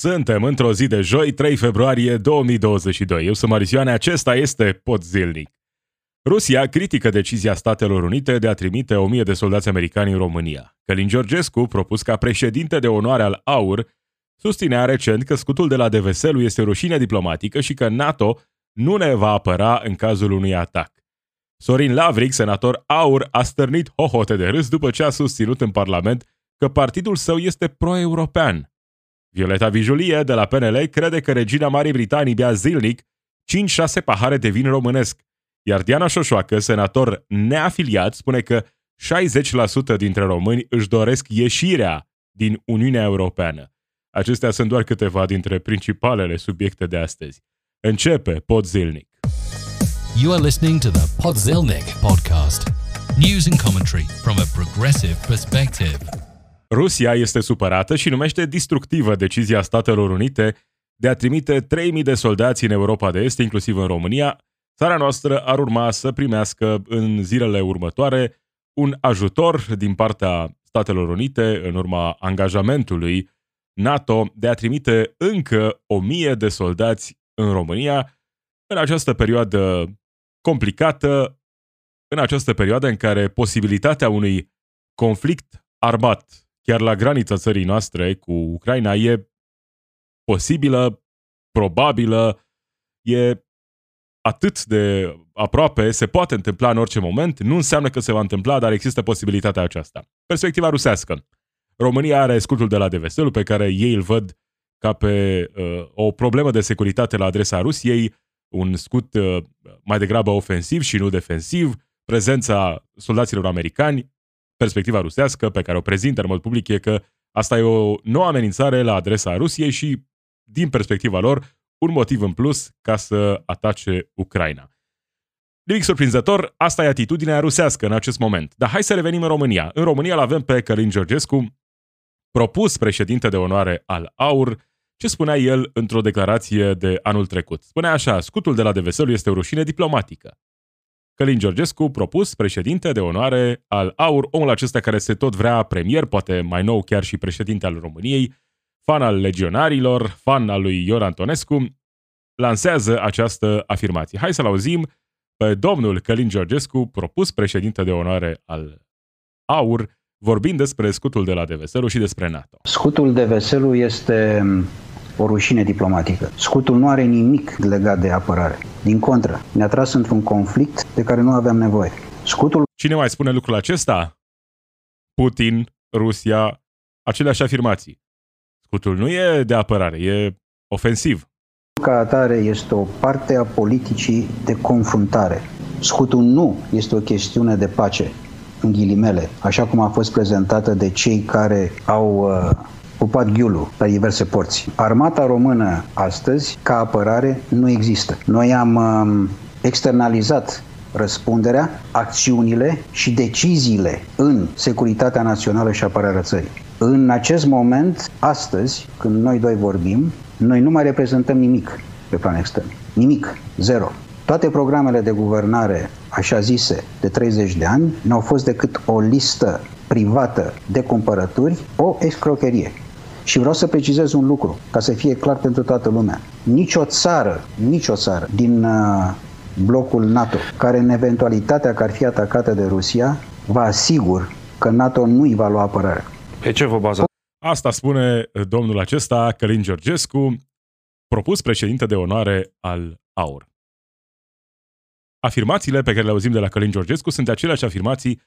Suntem într-o zi de joi, 3 februarie 2022. Eu sunt Marisioane, acesta este Pod Zilnic. Rusia critică decizia Statelor Unite de a trimite 1000 de soldați americani în România. Călin Georgescu, propus ca președinte de onoare al AUR, susținea recent că scutul de la Deveselu este o rușine diplomatică și că NATO nu ne va apăra în cazul unui atac. Sorin Lavric, senator AUR, a stârnit hohote de râs după ce a susținut în Parlament că partidul său este pro-european. Violeta Vijulie, de la PNL, crede că regina Marii Britanii bea zilnic 5-6 pahare de vin românesc, iar Diana Șoșoacă, senator neafiliat, spune că 60% dintre români își doresc ieșirea din Uniunea Europeană. Acestea sunt doar câteva dintre principalele subiecte de astăzi. Începe Pod Zilnic. You are listening to the Podzilnic podcast. News and commentary from a progressive perspective. Rusia este supărată și numește distructivă decizia Statelor Unite de a trimite 3.000 de soldați în Europa de Est, inclusiv în România. Țara noastră ar urma să primească în zilele următoare un ajutor din partea Statelor Unite în urma angajamentului NATO de a trimite încă 1.000 de soldați în România în această perioadă complicată, în această perioadă în care posibilitatea unui conflict armat chiar la granița țării noastre cu Ucraina e posibilă, probabilă, e atât de aproape, se poate întâmpla în orice moment, nu înseamnă că se va întâmpla, dar există posibilitatea aceasta. Perspectiva rusească. România are scutul de la Deveselu pe care ei îl văd ca pe uh, o problemă de securitate la adresa Rusiei, un scut uh, mai degrabă ofensiv și nu defensiv, prezența soldaților americani, perspectiva rusească pe care o prezintă în mod public e că asta e o nouă amenințare la adresa Rusiei și, din perspectiva lor, un motiv în plus ca să atace Ucraina. Nimic surprinzător, asta e atitudinea rusească în acest moment. Dar hai să revenim în România. În România îl avem pe Călin Georgescu, propus președinte de onoare al AUR, ce spunea el într-o declarație de anul trecut. Spunea așa, scutul de la Deveselu este o rușine diplomatică. Călin Georgescu, propus președinte de onoare al AUR, omul acesta care se tot vrea premier, poate mai nou chiar și președinte al României, fan al legionarilor, fan al lui Ior Antonescu, lansează această afirmație. Hai să-l auzim pe domnul Călin Georgescu, propus președinte de onoare al AUR, vorbind despre scutul de la Deveselu și despre NATO. Scutul de Veselu este o rușine diplomatică. Scutul nu are nimic legat de apărare. Din contră, ne-a tras într-un conflict de care nu aveam nevoie. Scutul Cine mai spune lucrul acesta? Putin, Rusia, aceleași afirmații. Scutul nu e de apărare, e ofensiv. ca atare este o parte a politicii de confruntare. Scutul nu este o chestiune de pace, în ghilimele, așa cum a fost prezentată de cei care au uh, pupat ghiulul la diverse porți. Armata română astăzi, ca apărare, nu există. Noi am um, externalizat răspunderea, acțiunile și deciziile în securitatea națională și apărarea țării. În acest moment, astăzi, când noi doi vorbim, noi nu mai reprezentăm nimic pe plan extern. Nimic. Zero. Toate programele de guvernare, așa zise, de 30 de ani, n-au fost decât o listă privată de cumpărături, o escrocherie. Și vreau să precizez un lucru, ca să fie clar pentru toată lumea. Nici o țară, nici o țară din uh, blocul NATO, care în eventualitatea că ar fi atacată de Rusia, vă asigur că NATO nu îi va lua apărare. Pe ce vă bazați? Asta spune domnul acesta, Călin Georgescu, propus președinte de onoare al AUR. Afirmațiile pe care le auzim de la Călin Georgescu sunt aceleași afirmații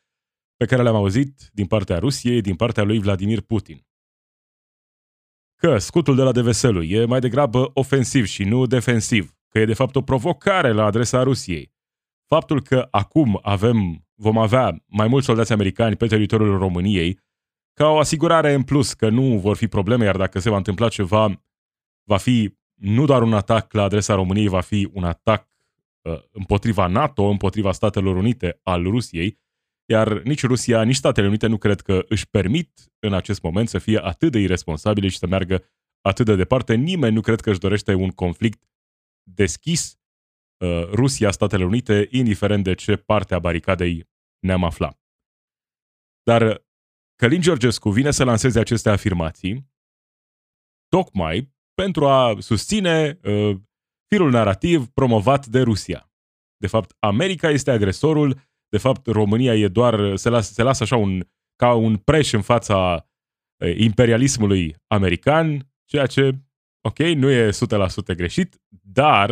pe care le-am auzit din partea Rusiei, din partea lui Vladimir Putin. Că scutul de la Deveselu e mai degrabă ofensiv și nu defensiv, că e de fapt o provocare la adresa Rusiei. Faptul că acum avem, vom avea mai mulți soldați americani pe teritoriul României, ca o asigurare în plus că nu vor fi probleme, iar dacă se va întâmpla ceva, va fi nu doar un atac la adresa României, va fi un atac uh, împotriva NATO, împotriva Statelor Unite al Rusiei, iar nici Rusia, nici Statele Unite nu cred că își permit în acest moment să fie atât de irresponsabile și să meargă atât de departe. Nimeni nu cred că își dorește un conflict deschis uh, Rusia-Statele Unite, indiferent de ce parte a baricadei ne-am aflat. Dar Călin Georgescu vine să lanseze aceste afirmații tocmai pentru a susține uh, firul narrativ promovat de Rusia. De fapt, America este agresorul, de fapt, România e doar, se lasă, se lasă așa un, ca un preș în fața uh, imperialismului american, ceea ce, ok, nu e 100% greșit, dar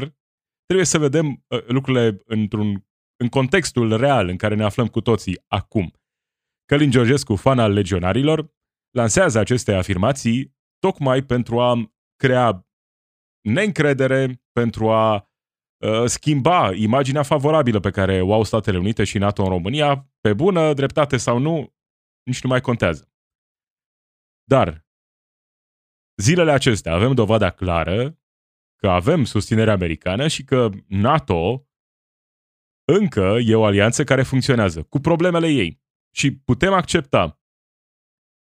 trebuie să vedem uh, lucrurile într-un, în contextul real în care ne aflăm cu toții acum. Călin Georgescu, fan al legionarilor, lansează aceste afirmații tocmai pentru a crea neîncredere, pentru a uh, schimba imaginea favorabilă pe care o au Statele Unite și NATO în România, pe bună dreptate sau nu, nici nu mai contează. Dar zilele acestea avem dovada clară că avem susținere americană și că NATO încă e o alianță care funcționează, cu problemele ei. Și putem accepta,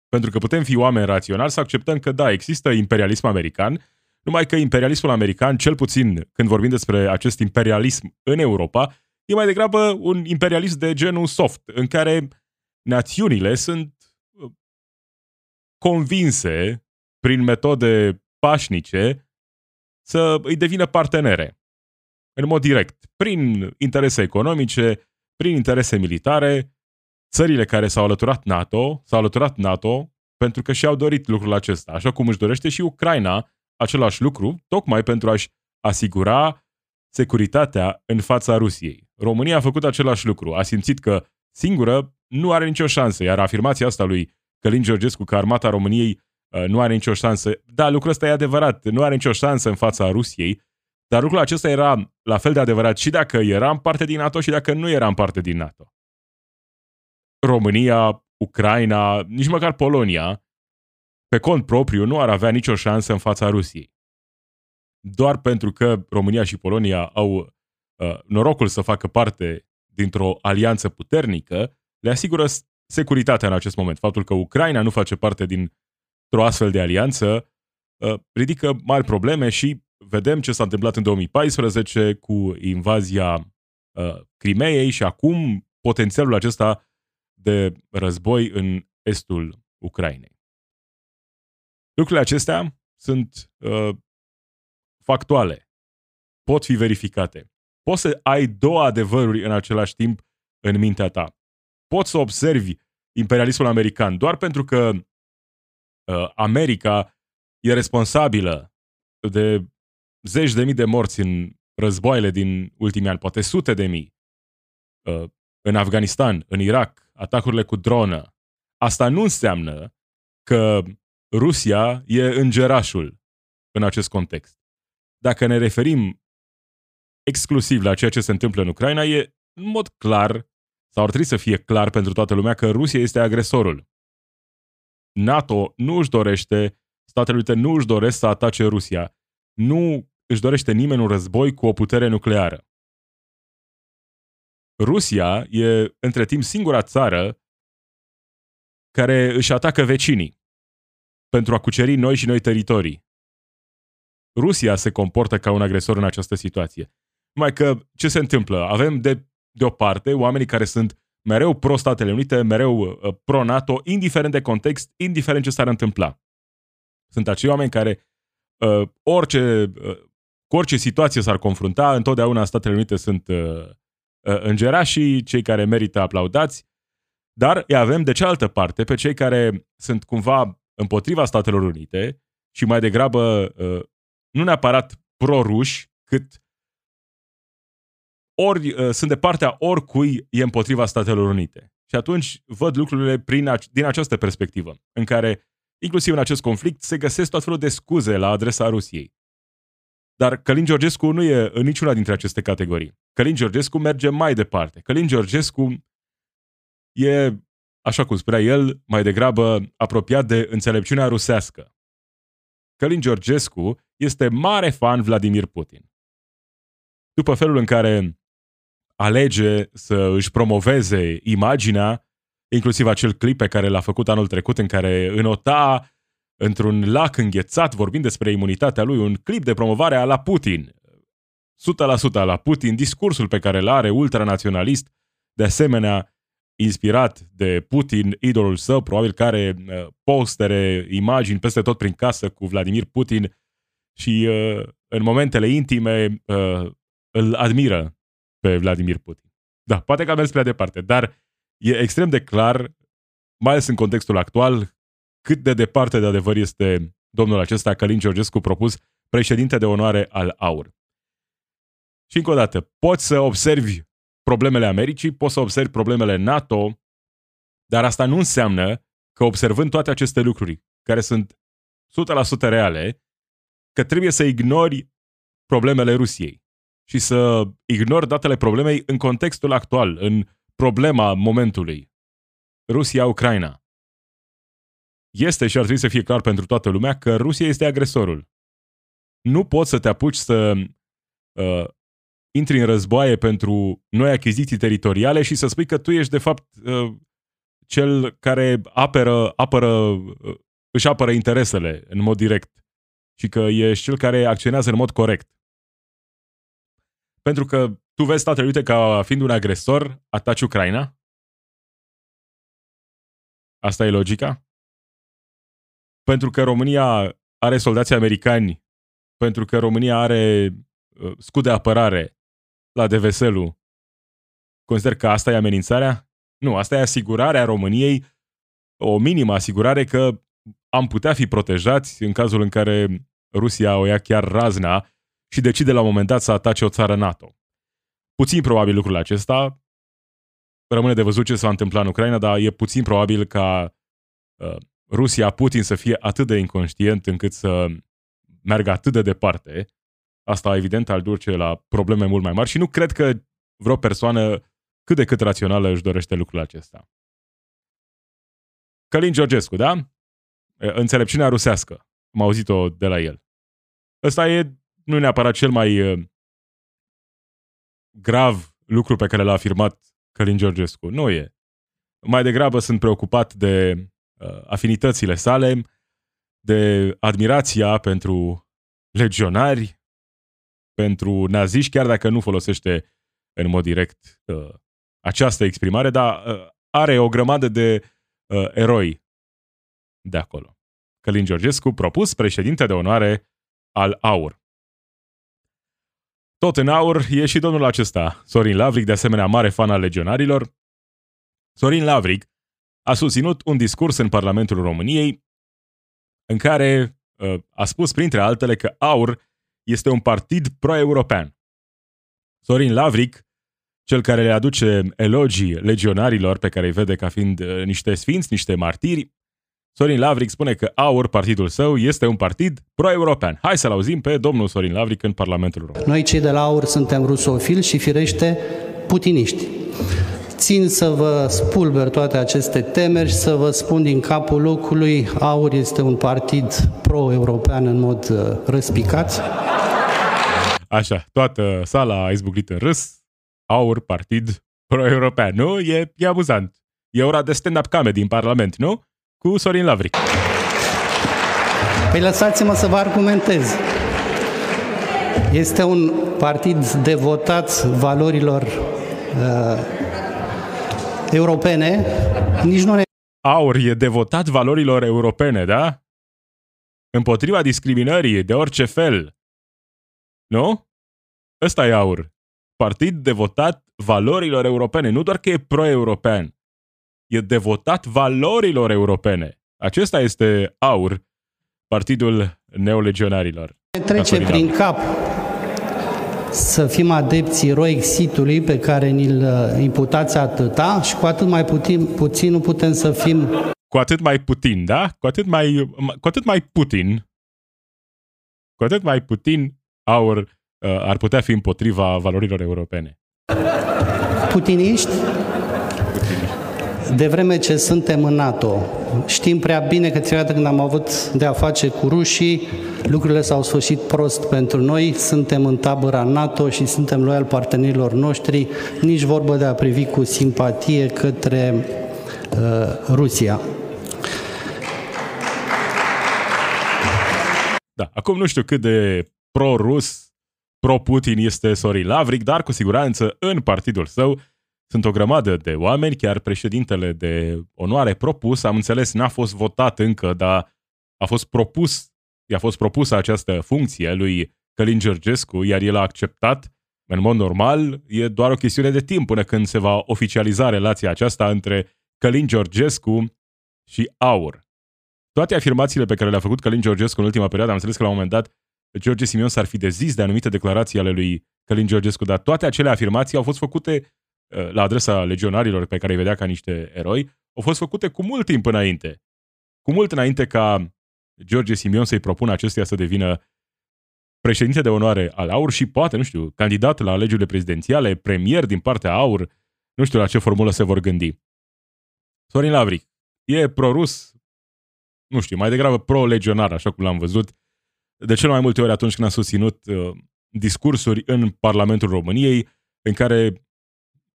pentru că putem fi oameni raționali, să acceptăm că da, există imperialism american, numai că imperialismul american, cel puțin când vorbim despre acest imperialism în Europa, e mai degrabă un imperialism de genul soft, în care națiunile sunt uh, convinse prin metode pașnice să îi devină partenere în mod direct, prin interese economice, prin interese militare. Țările care s-au alăturat NATO, s-au alăturat NATO pentru că și-au dorit lucrul acesta, așa cum își dorește și Ucraina același lucru, tocmai pentru a-și asigura securitatea în fața Rusiei. România a făcut același lucru, a simțit că singură nu are nicio șansă, iar afirmația asta lui Călin Georgescu că armata României uh, nu are nicio șansă, da, lucrul ăsta e adevărat, nu are nicio șansă în fața Rusiei, dar lucrul acesta era la fel de adevărat și dacă eram parte din NATO și dacă nu eram parte din NATO. România, Ucraina, nici măcar Polonia, pe cont propriu, nu ar avea nicio șansă în fața Rusiei. Doar pentru că România și Polonia au uh, norocul să facă parte dintr-o alianță puternică, le asigură securitatea în acest moment. Faptul că Ucraina nu face parte dintr-o astfel de alianță uh, ridică mari probleme și vedem ce s-a întâmplat în 2014 cu invazia uh, Crimeei și acum potențialul acesta de război în estul Ucrainei. Lucrurile acestea sunt uh, factuale, pot fi verificate. Poți să ai două adevăruri în același timp în mintea ta. Poți să observi imperialismul american doar pentru că uh, America e responsabilă de zeci de mii de morți în războaiele din ultimii ani, poate sute de mii, uh, în Afganistan, în Irak, atacurile cu dronă. Asta nu înseamnă că Rusia e îngerașul în acest context. Dacă ne referim exclusiv la ceea ce se întâmplă în Ucraina, e în mod clar, sau ar trebui să fie clar pentru toată lumea, că Rusia este agresorul. NATO nu își dorește, Statele Unite nu își doresc să atace Rusia. Nu își dorește nimeni un război cu o putere nucleară. Rusia e, între timp, singura țară care își atacă vecinii pentru a cuceri noi și noi teritorii. Rusia se comportă ca un agresor în această situație. Mai că, ce se întâmplă? Avem de, de o parte oamenii care sunt mereu pro-Statele Unite, mereu uh, pro-NATO, indiferent de context, indiferent ce s-ar întâmpla. Sunt acei oameni care uh, orice uh, cu orice situație s-ar confrunta, întotdeauna Statele Unite sunt uh, uh, îngerașii, cei care merită aplaudați, dar îi avem de cealaltă parte pe cei care sunt cumva împotriva Statelor Unite și mai degrabă uh, nu neapărat pro-ruși, cât ori uh, sunt de partea oricui e împotriva Statelor Unite. Și atunci văd lucrurile prin, din această perspectivă, în care, inclusiv în acest conflict, se găsesc tot felul de scuze la adresa Rusiei. Dar Călin Georgescu nu e în niciuna dintre aceste categorii. Călin Georgescu merge mai departe. Călin Georgescu e, așa cum spunea el, mai degrabă apropiat de înțelepciunea rusească. Călin Georgescu este mare fan Vladimir Putin. După felul în care alege să își promoveze imaginea, inclusiv acel clip pe care l-a făcut anul trecut în care înota într-un lac înghețat, vorbind despre imunitatea lui, un clip de promovare a la Putin. 100% la Putin, discursul pe care îl are ultranaționalist, de asemenea inspirat de Putin, idolul său, probabil care uh, postere, imagini peste tot prin casă cu Vladimir Putin, și uh, în momentele intime uh, îl admiră pe Vladimir Putin. Da, poate că a mers prea departe, dar e extrem de clar, mai ales în contextul actual, cât de departe de adevăr este domnul acesta, Călin Georgescu, propus președinte de onoare al AUR. Și încă o dată, poți să observi problemele Americii, poți să observi problemele NATO, dar asta nu înseamnă că observând toate aceste lucruri, care sunt 100% reale, că trebuie să ignori problemele Rusiei și să ignori datele problemei în contextul actual, în problema momentului. Rusia-Ucraina. Este și ar trebui să fie clar pentru toată lumea că Rusia este agresorul. Nu poți să te apuci să uh, intri în războaie pentru noi achiziții teritoriale și să spui că tu ești de fapt uh, cel care apără, apără, uh, își apără interesele în mod direct și că ești cel care acționează în mod corect. Pentru că tu vezi Statele Unite ca fiind un agresor, ataci Ucraina? Asta e logica? Pentru că România are soldați americani, pentru că România are uh, scut de apărare la Deveselu, consider că asta e amenințarea? Nu, asta e asigurarea României, o minimă asigurare că am putea fi protejați în cazul în care Rusia o ia chiar razna și decide la un moment dat să atace o țară NATO. Puțin probabil lucrul acesta, rămâne de văzut ce se va întâmpla în Ucraina, dar e puțin probabil ca uh, Rusia, Putin să fie atât de inconștient încât să meargă atât de departe. Asta, evident, al duce la probleme mult mai mari și nu cred că vreo persoană cât de cât rațională își dorește lucrul acesta. Călin Georgescu, da? Înțelepciunea rusească. Am auzit-o de la el. Ăsta e nu neapărat cel mai uh, grav lucru pe care l-a afirmat Călin Georgescu. Nu e. Mai degrabă sunt preocupat de uh, afinitățile sale, de admirația pentru legionari, pentru naziști, chiar dacă nu folosește în mod direct uh, această exprimare, dar uh, are o grămadă de uh, eroi de acolo. Călin Georgescu, propus președinte de onoare al AUR. Tot în aur e și domnul acesta, Sorin Lavric, de asemenea mare fan al legionarilor. Sorin Lavric a susținut un discurs în Parlamentul României în care uh, a spus, printre altele, că AUR este un partid pro-european. Sorin Lavric, cel care le aduce elogii legionarilor pe care îi vede ca fiind uh, niște sfinți, niște martiri, Sorin Lavric spune că AUR, partidul său, este un partid pro-european. Hai să-l auzim pe domnul Sorin Lavric în Parlamentul Român. Noi cei de la AUR suntem rusofili și firește putiniști. Țin să vă spulber toate aceste temeri și să vă spun din capul locului, AUR este un partid pro-european în mod uh, răspicat. Așa, toată sala a izbucnit în râs. AUR, partid pro-european, nu? E, e amuzant. E ora de stand-up comedy în Parlament, nu? cu Sorin Lavric. Păi lăsați-mă să vă argumentez. Este un partid devotat valorilor uh, europene, nici nu ne... Aur e devotat valorilor europene, da? Împotriva discriminării de orice fel. Nu? Ăsta e aur. Partid devotat valorilor europene, nu doar că e pro-european, e devotat valorilor europene. Acesta este AUR, Partidul Neolegionarilor. Ne trece prin cap să fim adepții roexitului pe care ni-l uh, imputați atâta și cu atât mai puțin, puțin nu putem să fim... Cu atât mai putin, da? Cu atât mai, cu atât mai Putin, cu atât mai putin aur uh, ar putea fi împotriva valorilor europene. Putiniști de vreme ce suntem în NATO, știm prea bine că țara când am avut de a face cu rușii, lucrurile s-au sfârșit prost pentru noi, suntem în tabăra NATO și suntem loial partenerilor noștri, nici vorbă de a privi cu simpatie către uh, Rusia. Da, acum nu știu cât de pro-rus, pro-Putin este Sorin Lavric, dar cu siguranță în partidul său sunt o grămadă de oameni, chiar președintele de onoare propus, am înțeles, n-a fost votat încă, dar a fost propus i-a fost propusă această funcție lui Călin Georgescu, iar el a acceptat. În mod normal, e doar o chestiune de timp până când se va oficializa relația aceasta între Călin Georgescu și Aur. Toate afirmațiile pe care le-a făcut Călin Georgescu în ultima perioadă, am înțeles că la un moment dat George Simion s-ar fi dezis de anumite declarații ale lui Călin Georgescu, dar toate acele afirmații au fost făcute uh, la adresa legionarilor pe care îi vedea ca niște eroi, au fost făcute cu mult timp înainte. Cu mult înainte ca George Simion să-i propună acestuia să devină președinte de onoare al AUR și poate, nu știu, candidat la alegerile prezidențiale, premier din partea AUR, nu știu la ce formulă se vor gândi. Sorin Lavric e pro-rus, nu știu, mai degrabă pro-legionar, așa cum l-am văzut, de cel mai multe ori atunci când a susținut uh, discursuri în Parlamentul României, în care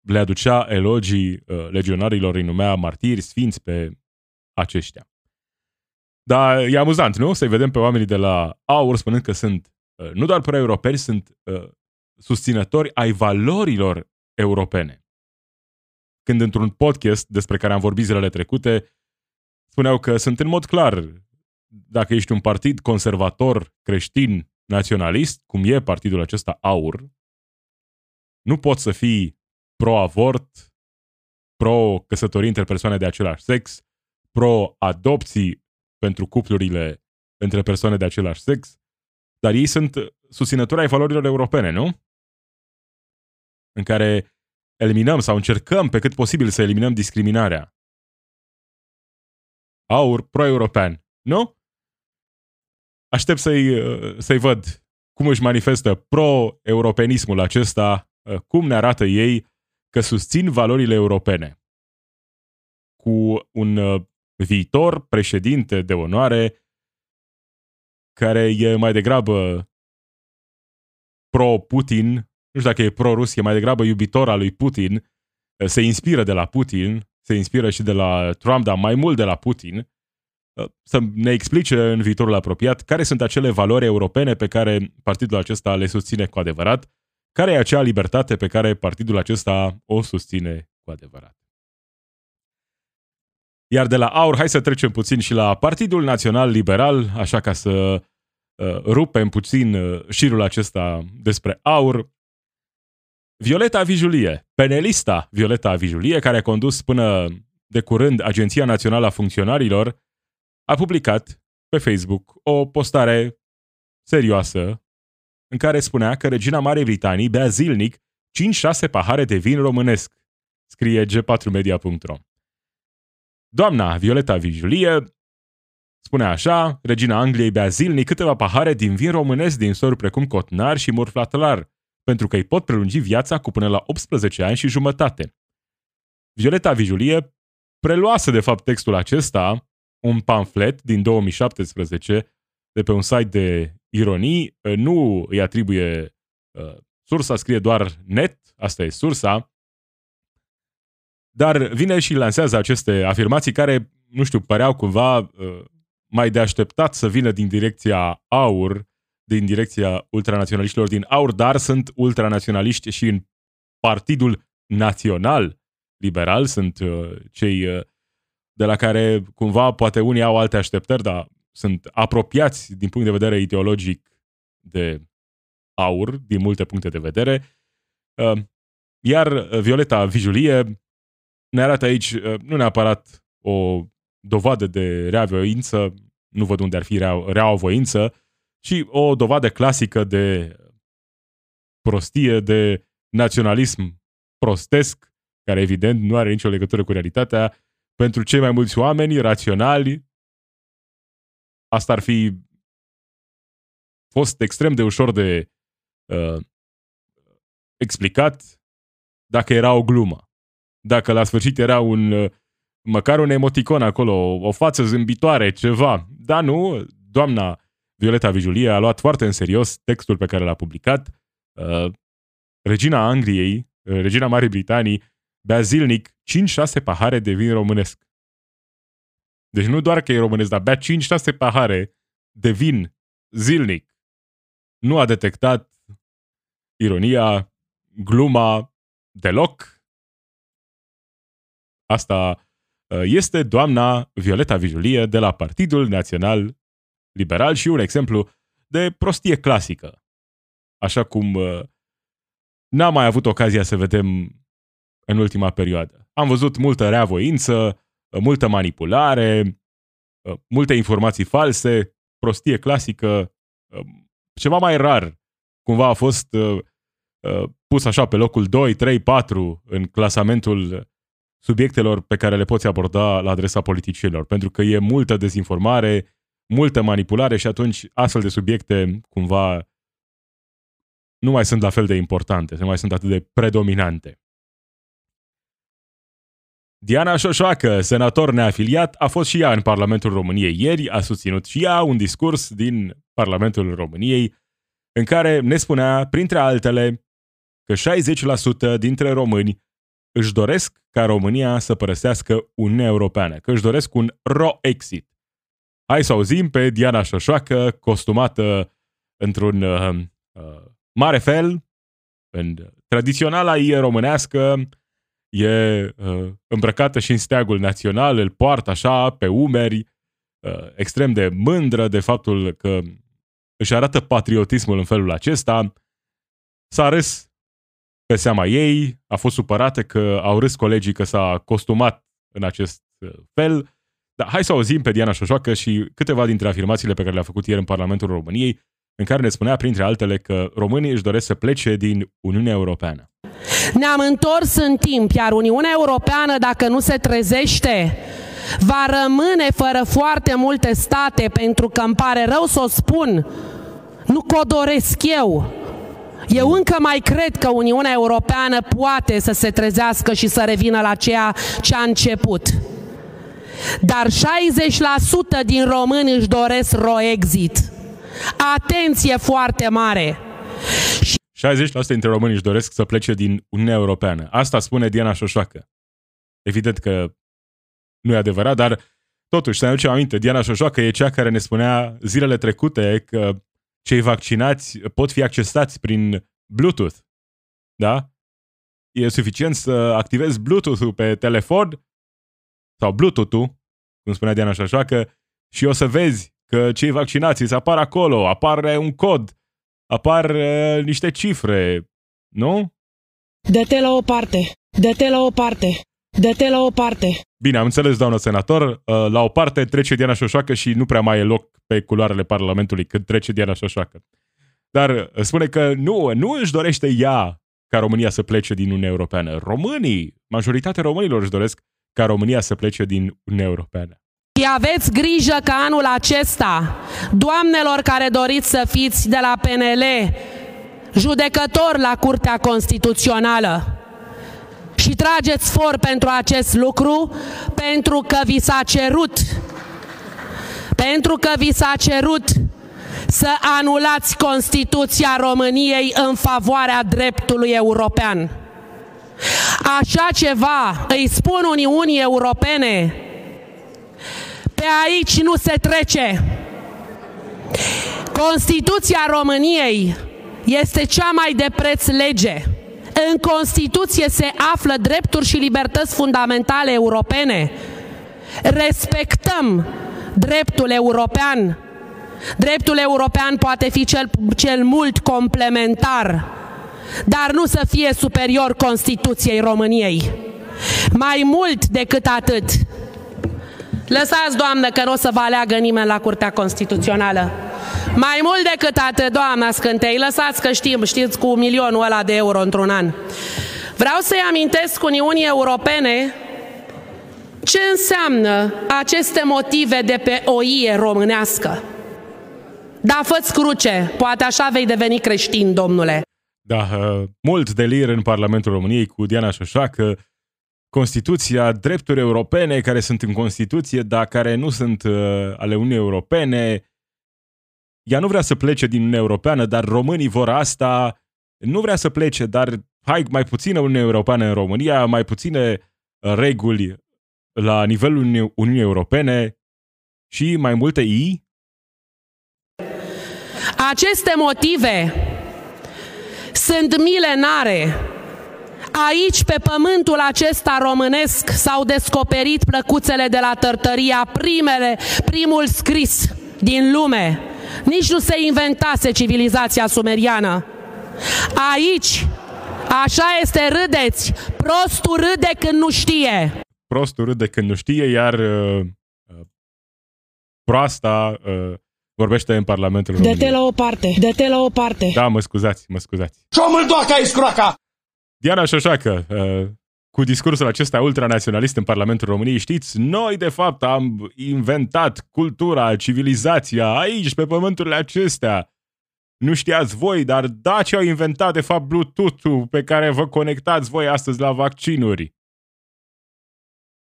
le aducea elogii uh, legionarilor, îi numea martiri, sfinți pe aceștia. Dar e amuzant, nu? Să-i vedem pe oamenii de la AUR spunând că sunt uh, nu doar pro-europeni, sunt uh, susținători ai valorilor europene. Când într-un podcast despre care am vorbit zilele trecute, spuneau că sunt în mod clar, dacă ești un partid conservator, creștin, naționalist, cum e partidul acesta AUR, nu poți să fii pro-avort, pro-căsătorii între persoane de același sex, pro-adopții pentru cuplurile între persoane de același sex, dar ei sunt susținători ai valorilor europene, nu? În care eliminăm sau încercăm pe cât posibil să eliminăm discriminarea. Aur pro-european, nu? Aștept să-i, să-i văd cum își manifestă pro-europenismul acesta, cum ne arată ei că susțin valorile europene. Cu un viitor președinte de onoare care e mai degrabă pro-Putin, nu știu dacă e pro-rus, e mai degrabă iubitor al lui Putin, se inspiră de la Putin, se inspiră și de la Trump, dar mai mult de la Putin, să ne explice în viitorul apropiat care sunt acele valori europene pe care partidul acesta le susține cu adevărat, care e acea libertate pe care partidul acesta o susține cu adevărat. Iar de la AUR, hai să trecem puțin și la Partidul Național Liberal, așa ca să uh, rupem puțin uh, șirul acesta despre AUR. Violeta Vijulie, penelista Violeta Vijulie, care a condus până de curând Agenția Națională a Funcționarilor, a publicat pe Facebook o postare serioasă în care spunea că regina Marei Britanii bea zilnic 5-6 pahare de vin românesc, scrie g4media.ro. Doamna Violeta Vijulie spune așa, regina Angliei bea zilnic câteva pahare din vin românesc din sori precum cotnar și murflatlar, pentru că îi pot prelungi viața cu până la 18 ani și jumătate. Violeta Vijulie preluase de fapt textul acesta, un pamflet din 2017 de pe un site de ironii, nu îi atribuie uh, sursa, scrie doar net, asta e sursa, dar vine și lansează aceste afirmații care, nu știu, păreau cumva uh, mai de așteptat să vină din direcția AUR, din direcția ultranaționaliștilor din AUR, dar sunt ultranaționaliști și în Partidul Național Liberal, sunt uh, cei uh, de la care cumva poate unii au alte așteptări, dar sunt apropiați din punct de vedere ideologic de AUR, din multe puncte de vedere. Iar Violeta Vijulie ne arată aici uh, nu neapărat o dovadă de rea voință, nu văd unde ar fi rea, rea voință, ci o dovadă clasică de prostie, de naționalism prostesc, care evident nu are nicio legătură cu realitatea. Pentru cei mai mulți oameni raționali, asta ar fi fost extrem de ușor de uh, explicat dacă era o glumă dacă la sfârșit era un, uh, măcar un emoticon acolo, o față zâmbitoare, ceva. Da, nu, doamna Violeta Vijulie a luat foarte în serios textul pe care l-a publicat. Uh, regina Angliei, uh, regina Marii Britanii, bea zilnic 5-6 pahare de vin românesc. Deci nu doar că e românesc, dar bea 5-6 pahare de vin zilnic. Nu a detectat ironia, gluma deloc Asta uh, este doamna Violeta Vijulie de la Partidul Național liberal și un exemplu de prostie clasică. Așa cum uh, n-am mai avut ocazia să vedem în ultima perioadă. Am văzut multă reavoință, multă manipulare, multe informații false, prostie clasică, ceva mai rar. Cumva a fost pus așa pe locul 2, 3, 4 în clasamentul subiectelor pe care le poți aborda la adresa politicienilor, pentru că e multă dezinformare, multă manipulare și atunci astfel de subiecte cumva nu mai sunt la fel de importante, nu mai sunt atât de predominante. Diana Șoșoacă, senator neafiliat, a fost și ea în Parlamentul României ieri, a susținut și ea un discurs din Parlamentul României în care ne spunea, printre altele, că 60% dintre români își doresc ca România să părăsească Uniunea Europeană, că își doresc un ro-exit. Hai să auzim pe Diana Șoșoacă, costumată într-un uh, uh, mare fel, în tradiționala ei românească, e uh, îmbrăcată și în steagul național, îl poartă așa pe umeri, uh, extrem de mândră de faptul că își arată patriotismul în felul acesta. S-a râs pe seama ei, a fost supărată că au râs colegii că s-a costumat în acest uh, fel. Dar hai să auzim pe Diana Șoșoacă și câteva dintre afirmațiile pe care le-a făcut ieri în Parlamentul României, în care ne spunea, printre altele, că românii își doresc să plece din Uniunea Europeană. Ne-am întors în timp, iar Uniunea Europeană, dacă nu se trezește, va rămâne fără foarte multe state, pentru că îmi pare rău să o spun, nu că o doresc eu, eu încă mai cred că Uniunea Europeană poate să se trezească și să revină la ceea ce a început. Dar 60% din români își doresc ro-exit. Atenție foarte mare! 60% dintre români își doresc să plece din Uniunea Europeană. Asta spune Diana Șoșoacă. Evident că nu e adevărat, dar totuși să ne aducem aminte, Diana Șoșoacă e cea care ne spunea zilele trecute că cei vaccinați pot fi accesați prin Bluetooth. Da? E suficient să activezi Bluetooth-ul pe telefon sau Bluetooth-ul, cum spunea Diana Șoșoacă, și o să vezi că cei vaccinați îți apar acolo, apare un cod, apar uh, niște cifre, nu? Dă-te la o parte, dă-te la o parte, dă-te la o parte. Bine, am înțeles, doamnă senator, uh, la o parte trece Diana Șoșoacă și nu prea mai e loc pe culoarele Parlamentului când trece Diana Șoșoacă. Dar uh, spune că nu, nu își dorește ea ca România să plece din Uniunea Europeană. Românii, majoritatea românilor își doresc ca România să plece din Uniunea Europeană. Și aveți grijă că anul acesta, doamnelor care doriți să fiți de la PNL, judecător la Curtea Constituțională, și trageți for pentru acest lucru, pentru că vi s-a cerut, pentru că vi s-a cerut să anulați Constituția României în favoarea dreptului european. Așa ceva îi spun Uniunii Europene pe aici nu se trece. Constituția României este cea mai de preț lege. În Constituție se află drepturi și libertăți fundamentale europene. Respectăm dreptul european. Dreptul european poate fi cel, cel mult complementar, dar nu să fie superior Constituției României. Mai mult decât atât, Lăsați, doamnă, că nu o să vă aleagă nimeni la Curtea Constituțională. Mai mult decât atât, doamna Scântei, lăsați că știm, știți cu milionul ăla de euro într-un an. Vreau să-i amintesc Uniunii Europene ce înseamnă aceste motive de pe oie românească. Da, fă cruce, poate așa vei deveni creștin, domnule. Da, uh, mult delir în Parlamentul României cu Diana Șoșoacă, Constituția, drepturi europene care sunt în Constituție, dar care nu sunt uh, ale Uniunii Europene. Ea nu vrea să plece din Uniunea Europeană, dar românii vor asta. Nu vrea să plece, dar hai mai puțină Uniunea Europeană în România, mai puține uh, reguli la nivelul Uniunii Europene și mai multe I. Aceste motive sunt milenare Aici, pe pământul acesta românesc, s-au descoperit plăcuțele de la tărtăria, primele, primul scris din lume. Nici nu se inventase civilizația sumeriană. Aici, așa este, râdeți. Prostul râde când nu știe. Prostul râde când nu știe, iar uh, uh, proasta uh, vorbește în Parlamentul României. Dă-te la o parte, dă-te la o parte. Da, mă scuzați, mă scuzați. Ciomul doaca e scroaca! Diana Șoșacă, uh, cu discursul acesta ultranaționalist în Parlamentul României, știți, noi de fapt am inventat cultura, civilizația aici, pe pământurile acestea. Nu știați voi, dar Daci au inventat de fapt Bluetooth-ul pe care vă conectați voi astăzi la vaccinuri.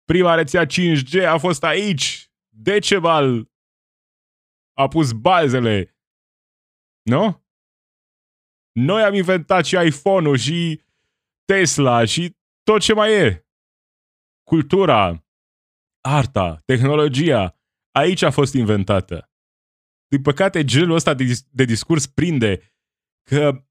Prima rețea 5G a fost aici. Decebal a pus bazele. Nu? Noi am inventat și iPhone-ul și Tesla și tot ce mai e. Cultura, arta, tehnologia, aici a fost inventată. Din păcate, genul ăsta de, de discurs prinde că,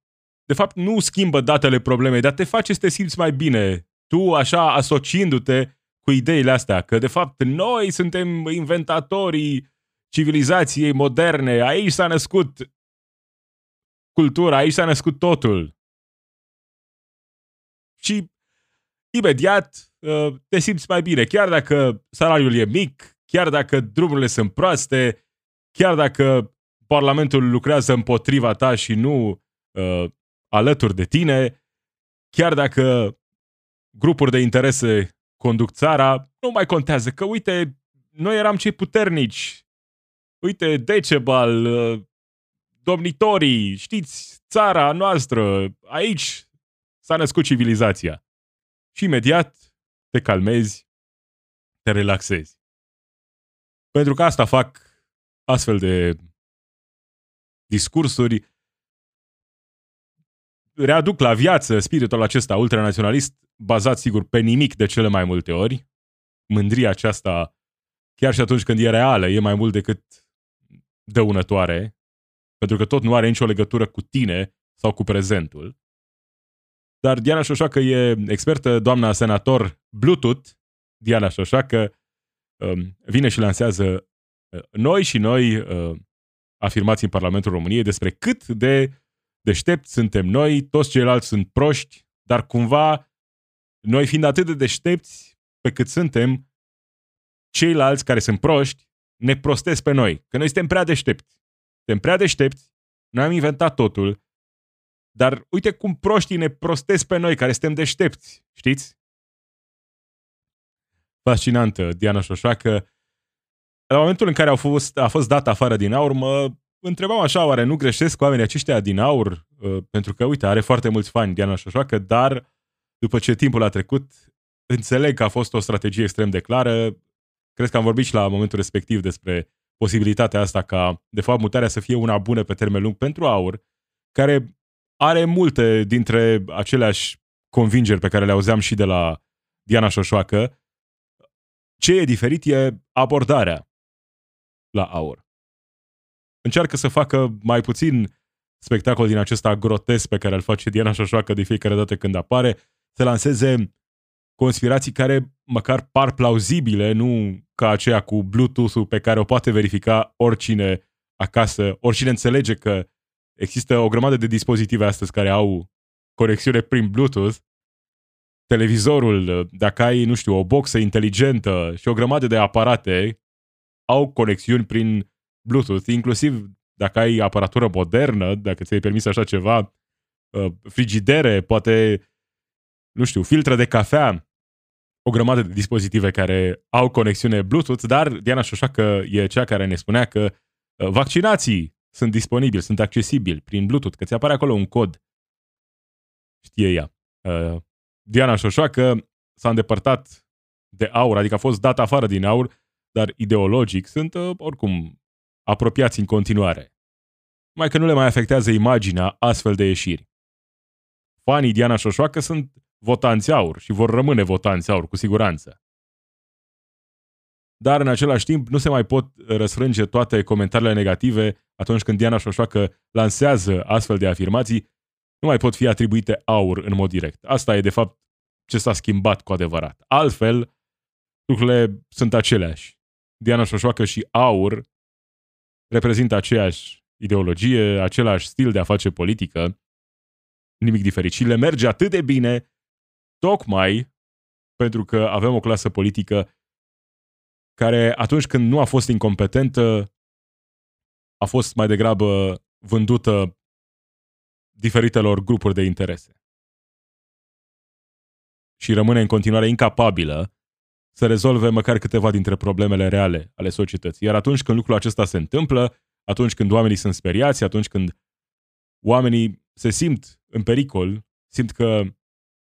de fapt, nu schimbă datele problemei, dar te face să te simți mai bine. Tu, așa, asociindu-te cu ideile astea, că, de fapt, noi suntem inventatorii civilizației moderne, aici s-a născut cultura, aici s-a născut totul. Și imediat uh, te simți mai bine, chiar dacă salariul e mic, chiar dacă drumurile sunt proaste, chiar dacă Parlamentul lucrează împotriva ta și nu uh, alături de tine, chiar dacă grupuri de interese conduc țara, nu mai contează că, uite, noi eram cei puternici. Uite, Decebal, uh, domnitorii, știți, țara noastră, aici s-a născut civilizația. Și imediat te calmezi, te relaxezi. Pentru că asta fac astfel de discursuri, readuc la viață spiritul acesta ultranaționalist, bazat sigur pe nimic de cele mai multe ori. Mândria aceasta, chiar și atunci când e reală, e mai mult decât dăunătoare, pentru că tot nu are nicio legătură cu tine sau cu prezentul. Dar Diana Șoșoacă e expertă, doamna senator Bluetooth, Diana Șoșoacă, um, vine și lansează uh, noi și noi uh, afirmații în Parlamentul României despre cât de deștepți suntem noi, toți ceilalți sunt proști, dar cumva noi fiind atât de deștepți pe cât suntem, ceilalți care sunt proști ne prostesc pe noi, că noi suntem prea deștepți. Suntem prea deștepți, noi am inventat totul, dar uite cum proștii ne prostesc pe noi, care suntem deștepți, știți? Fascinantă, Diana Șoșoacă. La momentul în care au fost, a fost dat afară din aur, mă întrebam așa, oare nu greșesc oamenii aceștia din aur? Uh, pentru că, uite, are foarte mulți fani Diana Șoșoacă, dar după ce timpul a trecut, înțeleg că a fost o strategie extrem de clară. Cred că am vorbit și la momentul respectiv despre posibilitatea asta ca, de fapt, mutarea să fie una bună pe termen lung pentru aur, care are multe dintre aceleași convingeri pe care le auzeam și de la Diana Șoșoacă. Ce e diferit e abordarea la aur. Încearcă să facă mai puțin spectacol din acesta grotesc pe care îl face Diana Șoșoacă de fiecare dată când apare, să lanseze conspirații care măcar par plauzibile, nu ca aceea cu Bluetooth-ul pe care o poate verifica oricine acasă, oricine înțelege că Există o grămadă de dispozitive astăzi care au conexiune prin Bluetooth, televizorul, dacă ai, nu știu, o boxă inteligentă și o grămadă de aparate au conexiuni prin Bluetooth, inclusiv dacă ai aparatură modernă, dacă ți-ai permis așa ceva, uh, frigidere, poate, nu știu, filtre de cafea, o grămadă de dispozitive care au conexiune Bluetooth, dar Diana Șoșacă e cea care ne spunea că uh, vaccinații sunt disponibili, sunt accesibili prin Bluetooth, că ți apare acolo un cod. Știe ea. Uh, Diana Șoșoacă s-a îndepărtat de aur, adică a fost dat afară din aur, dar ideologic sunt uh, oricum apropiați în continuare. Mai că nu le mai afectează imaginea astfel de ieșiri. Fanii Diana Șoșoacă sunt votanți aur și vor rămâne votanți aur, cu siguranță dar în același timp nu se mai pot răsfrânge toate comentariile negative atunci când Diana Șoșoacă lansează astfel de afirmații, nu mai pot fi atribuite aur în mod direct. Asta e, de fapt, ce s-a schimbat cu adevărat. Altfel, lucrurile sunt aceleași. Diana Șoșoacă și aur reprezintă aceeași ideologie, același stil de a face politică, nimic diferit. Și le merge atât de bine tocmai pentru că avem o clasă politică care atunci când nu a fost incompetentă a fost mai degrabă vândută diferitelor grupuri de interese. Și rămâne în continuare incapabilă să rezolve măcar câteva dintre problemele reale ale societății. Iar atunci când lucrul acesta se întâmplă, atunci când oamenii sunt speriați, atunci când oamenii se simt în pericol, simt că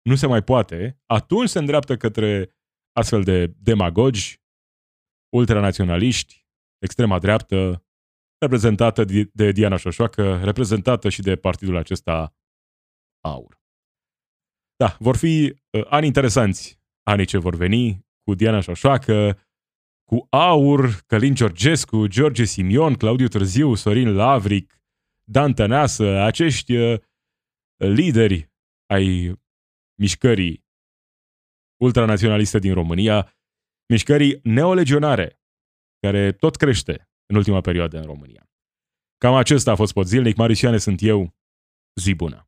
nu se mai poate, atunci se îndreaptă către astfel de demagogi, ultranaționaliști, extrema dreaptă, reprezentată de Diana Șoșoacă, reprezentată și de partidul acesta AUR. Da, vor fi uh, ani interesanți, anii ce vor veni, cu Diana Șoșoacă, cu Aur, Călin Georgescu, George Simion, Claudiu Târziu, Sorin Lavric, Dan Tăneasă, acești uh, lideri ai mișcării ultranaționaliste din România, mișcării neolegionare, care tot crește în ultima perioadă în România. Cam acesta a fost pot zilnic. Marisioane sunt eu. Zi bună!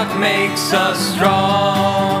what makes us strong.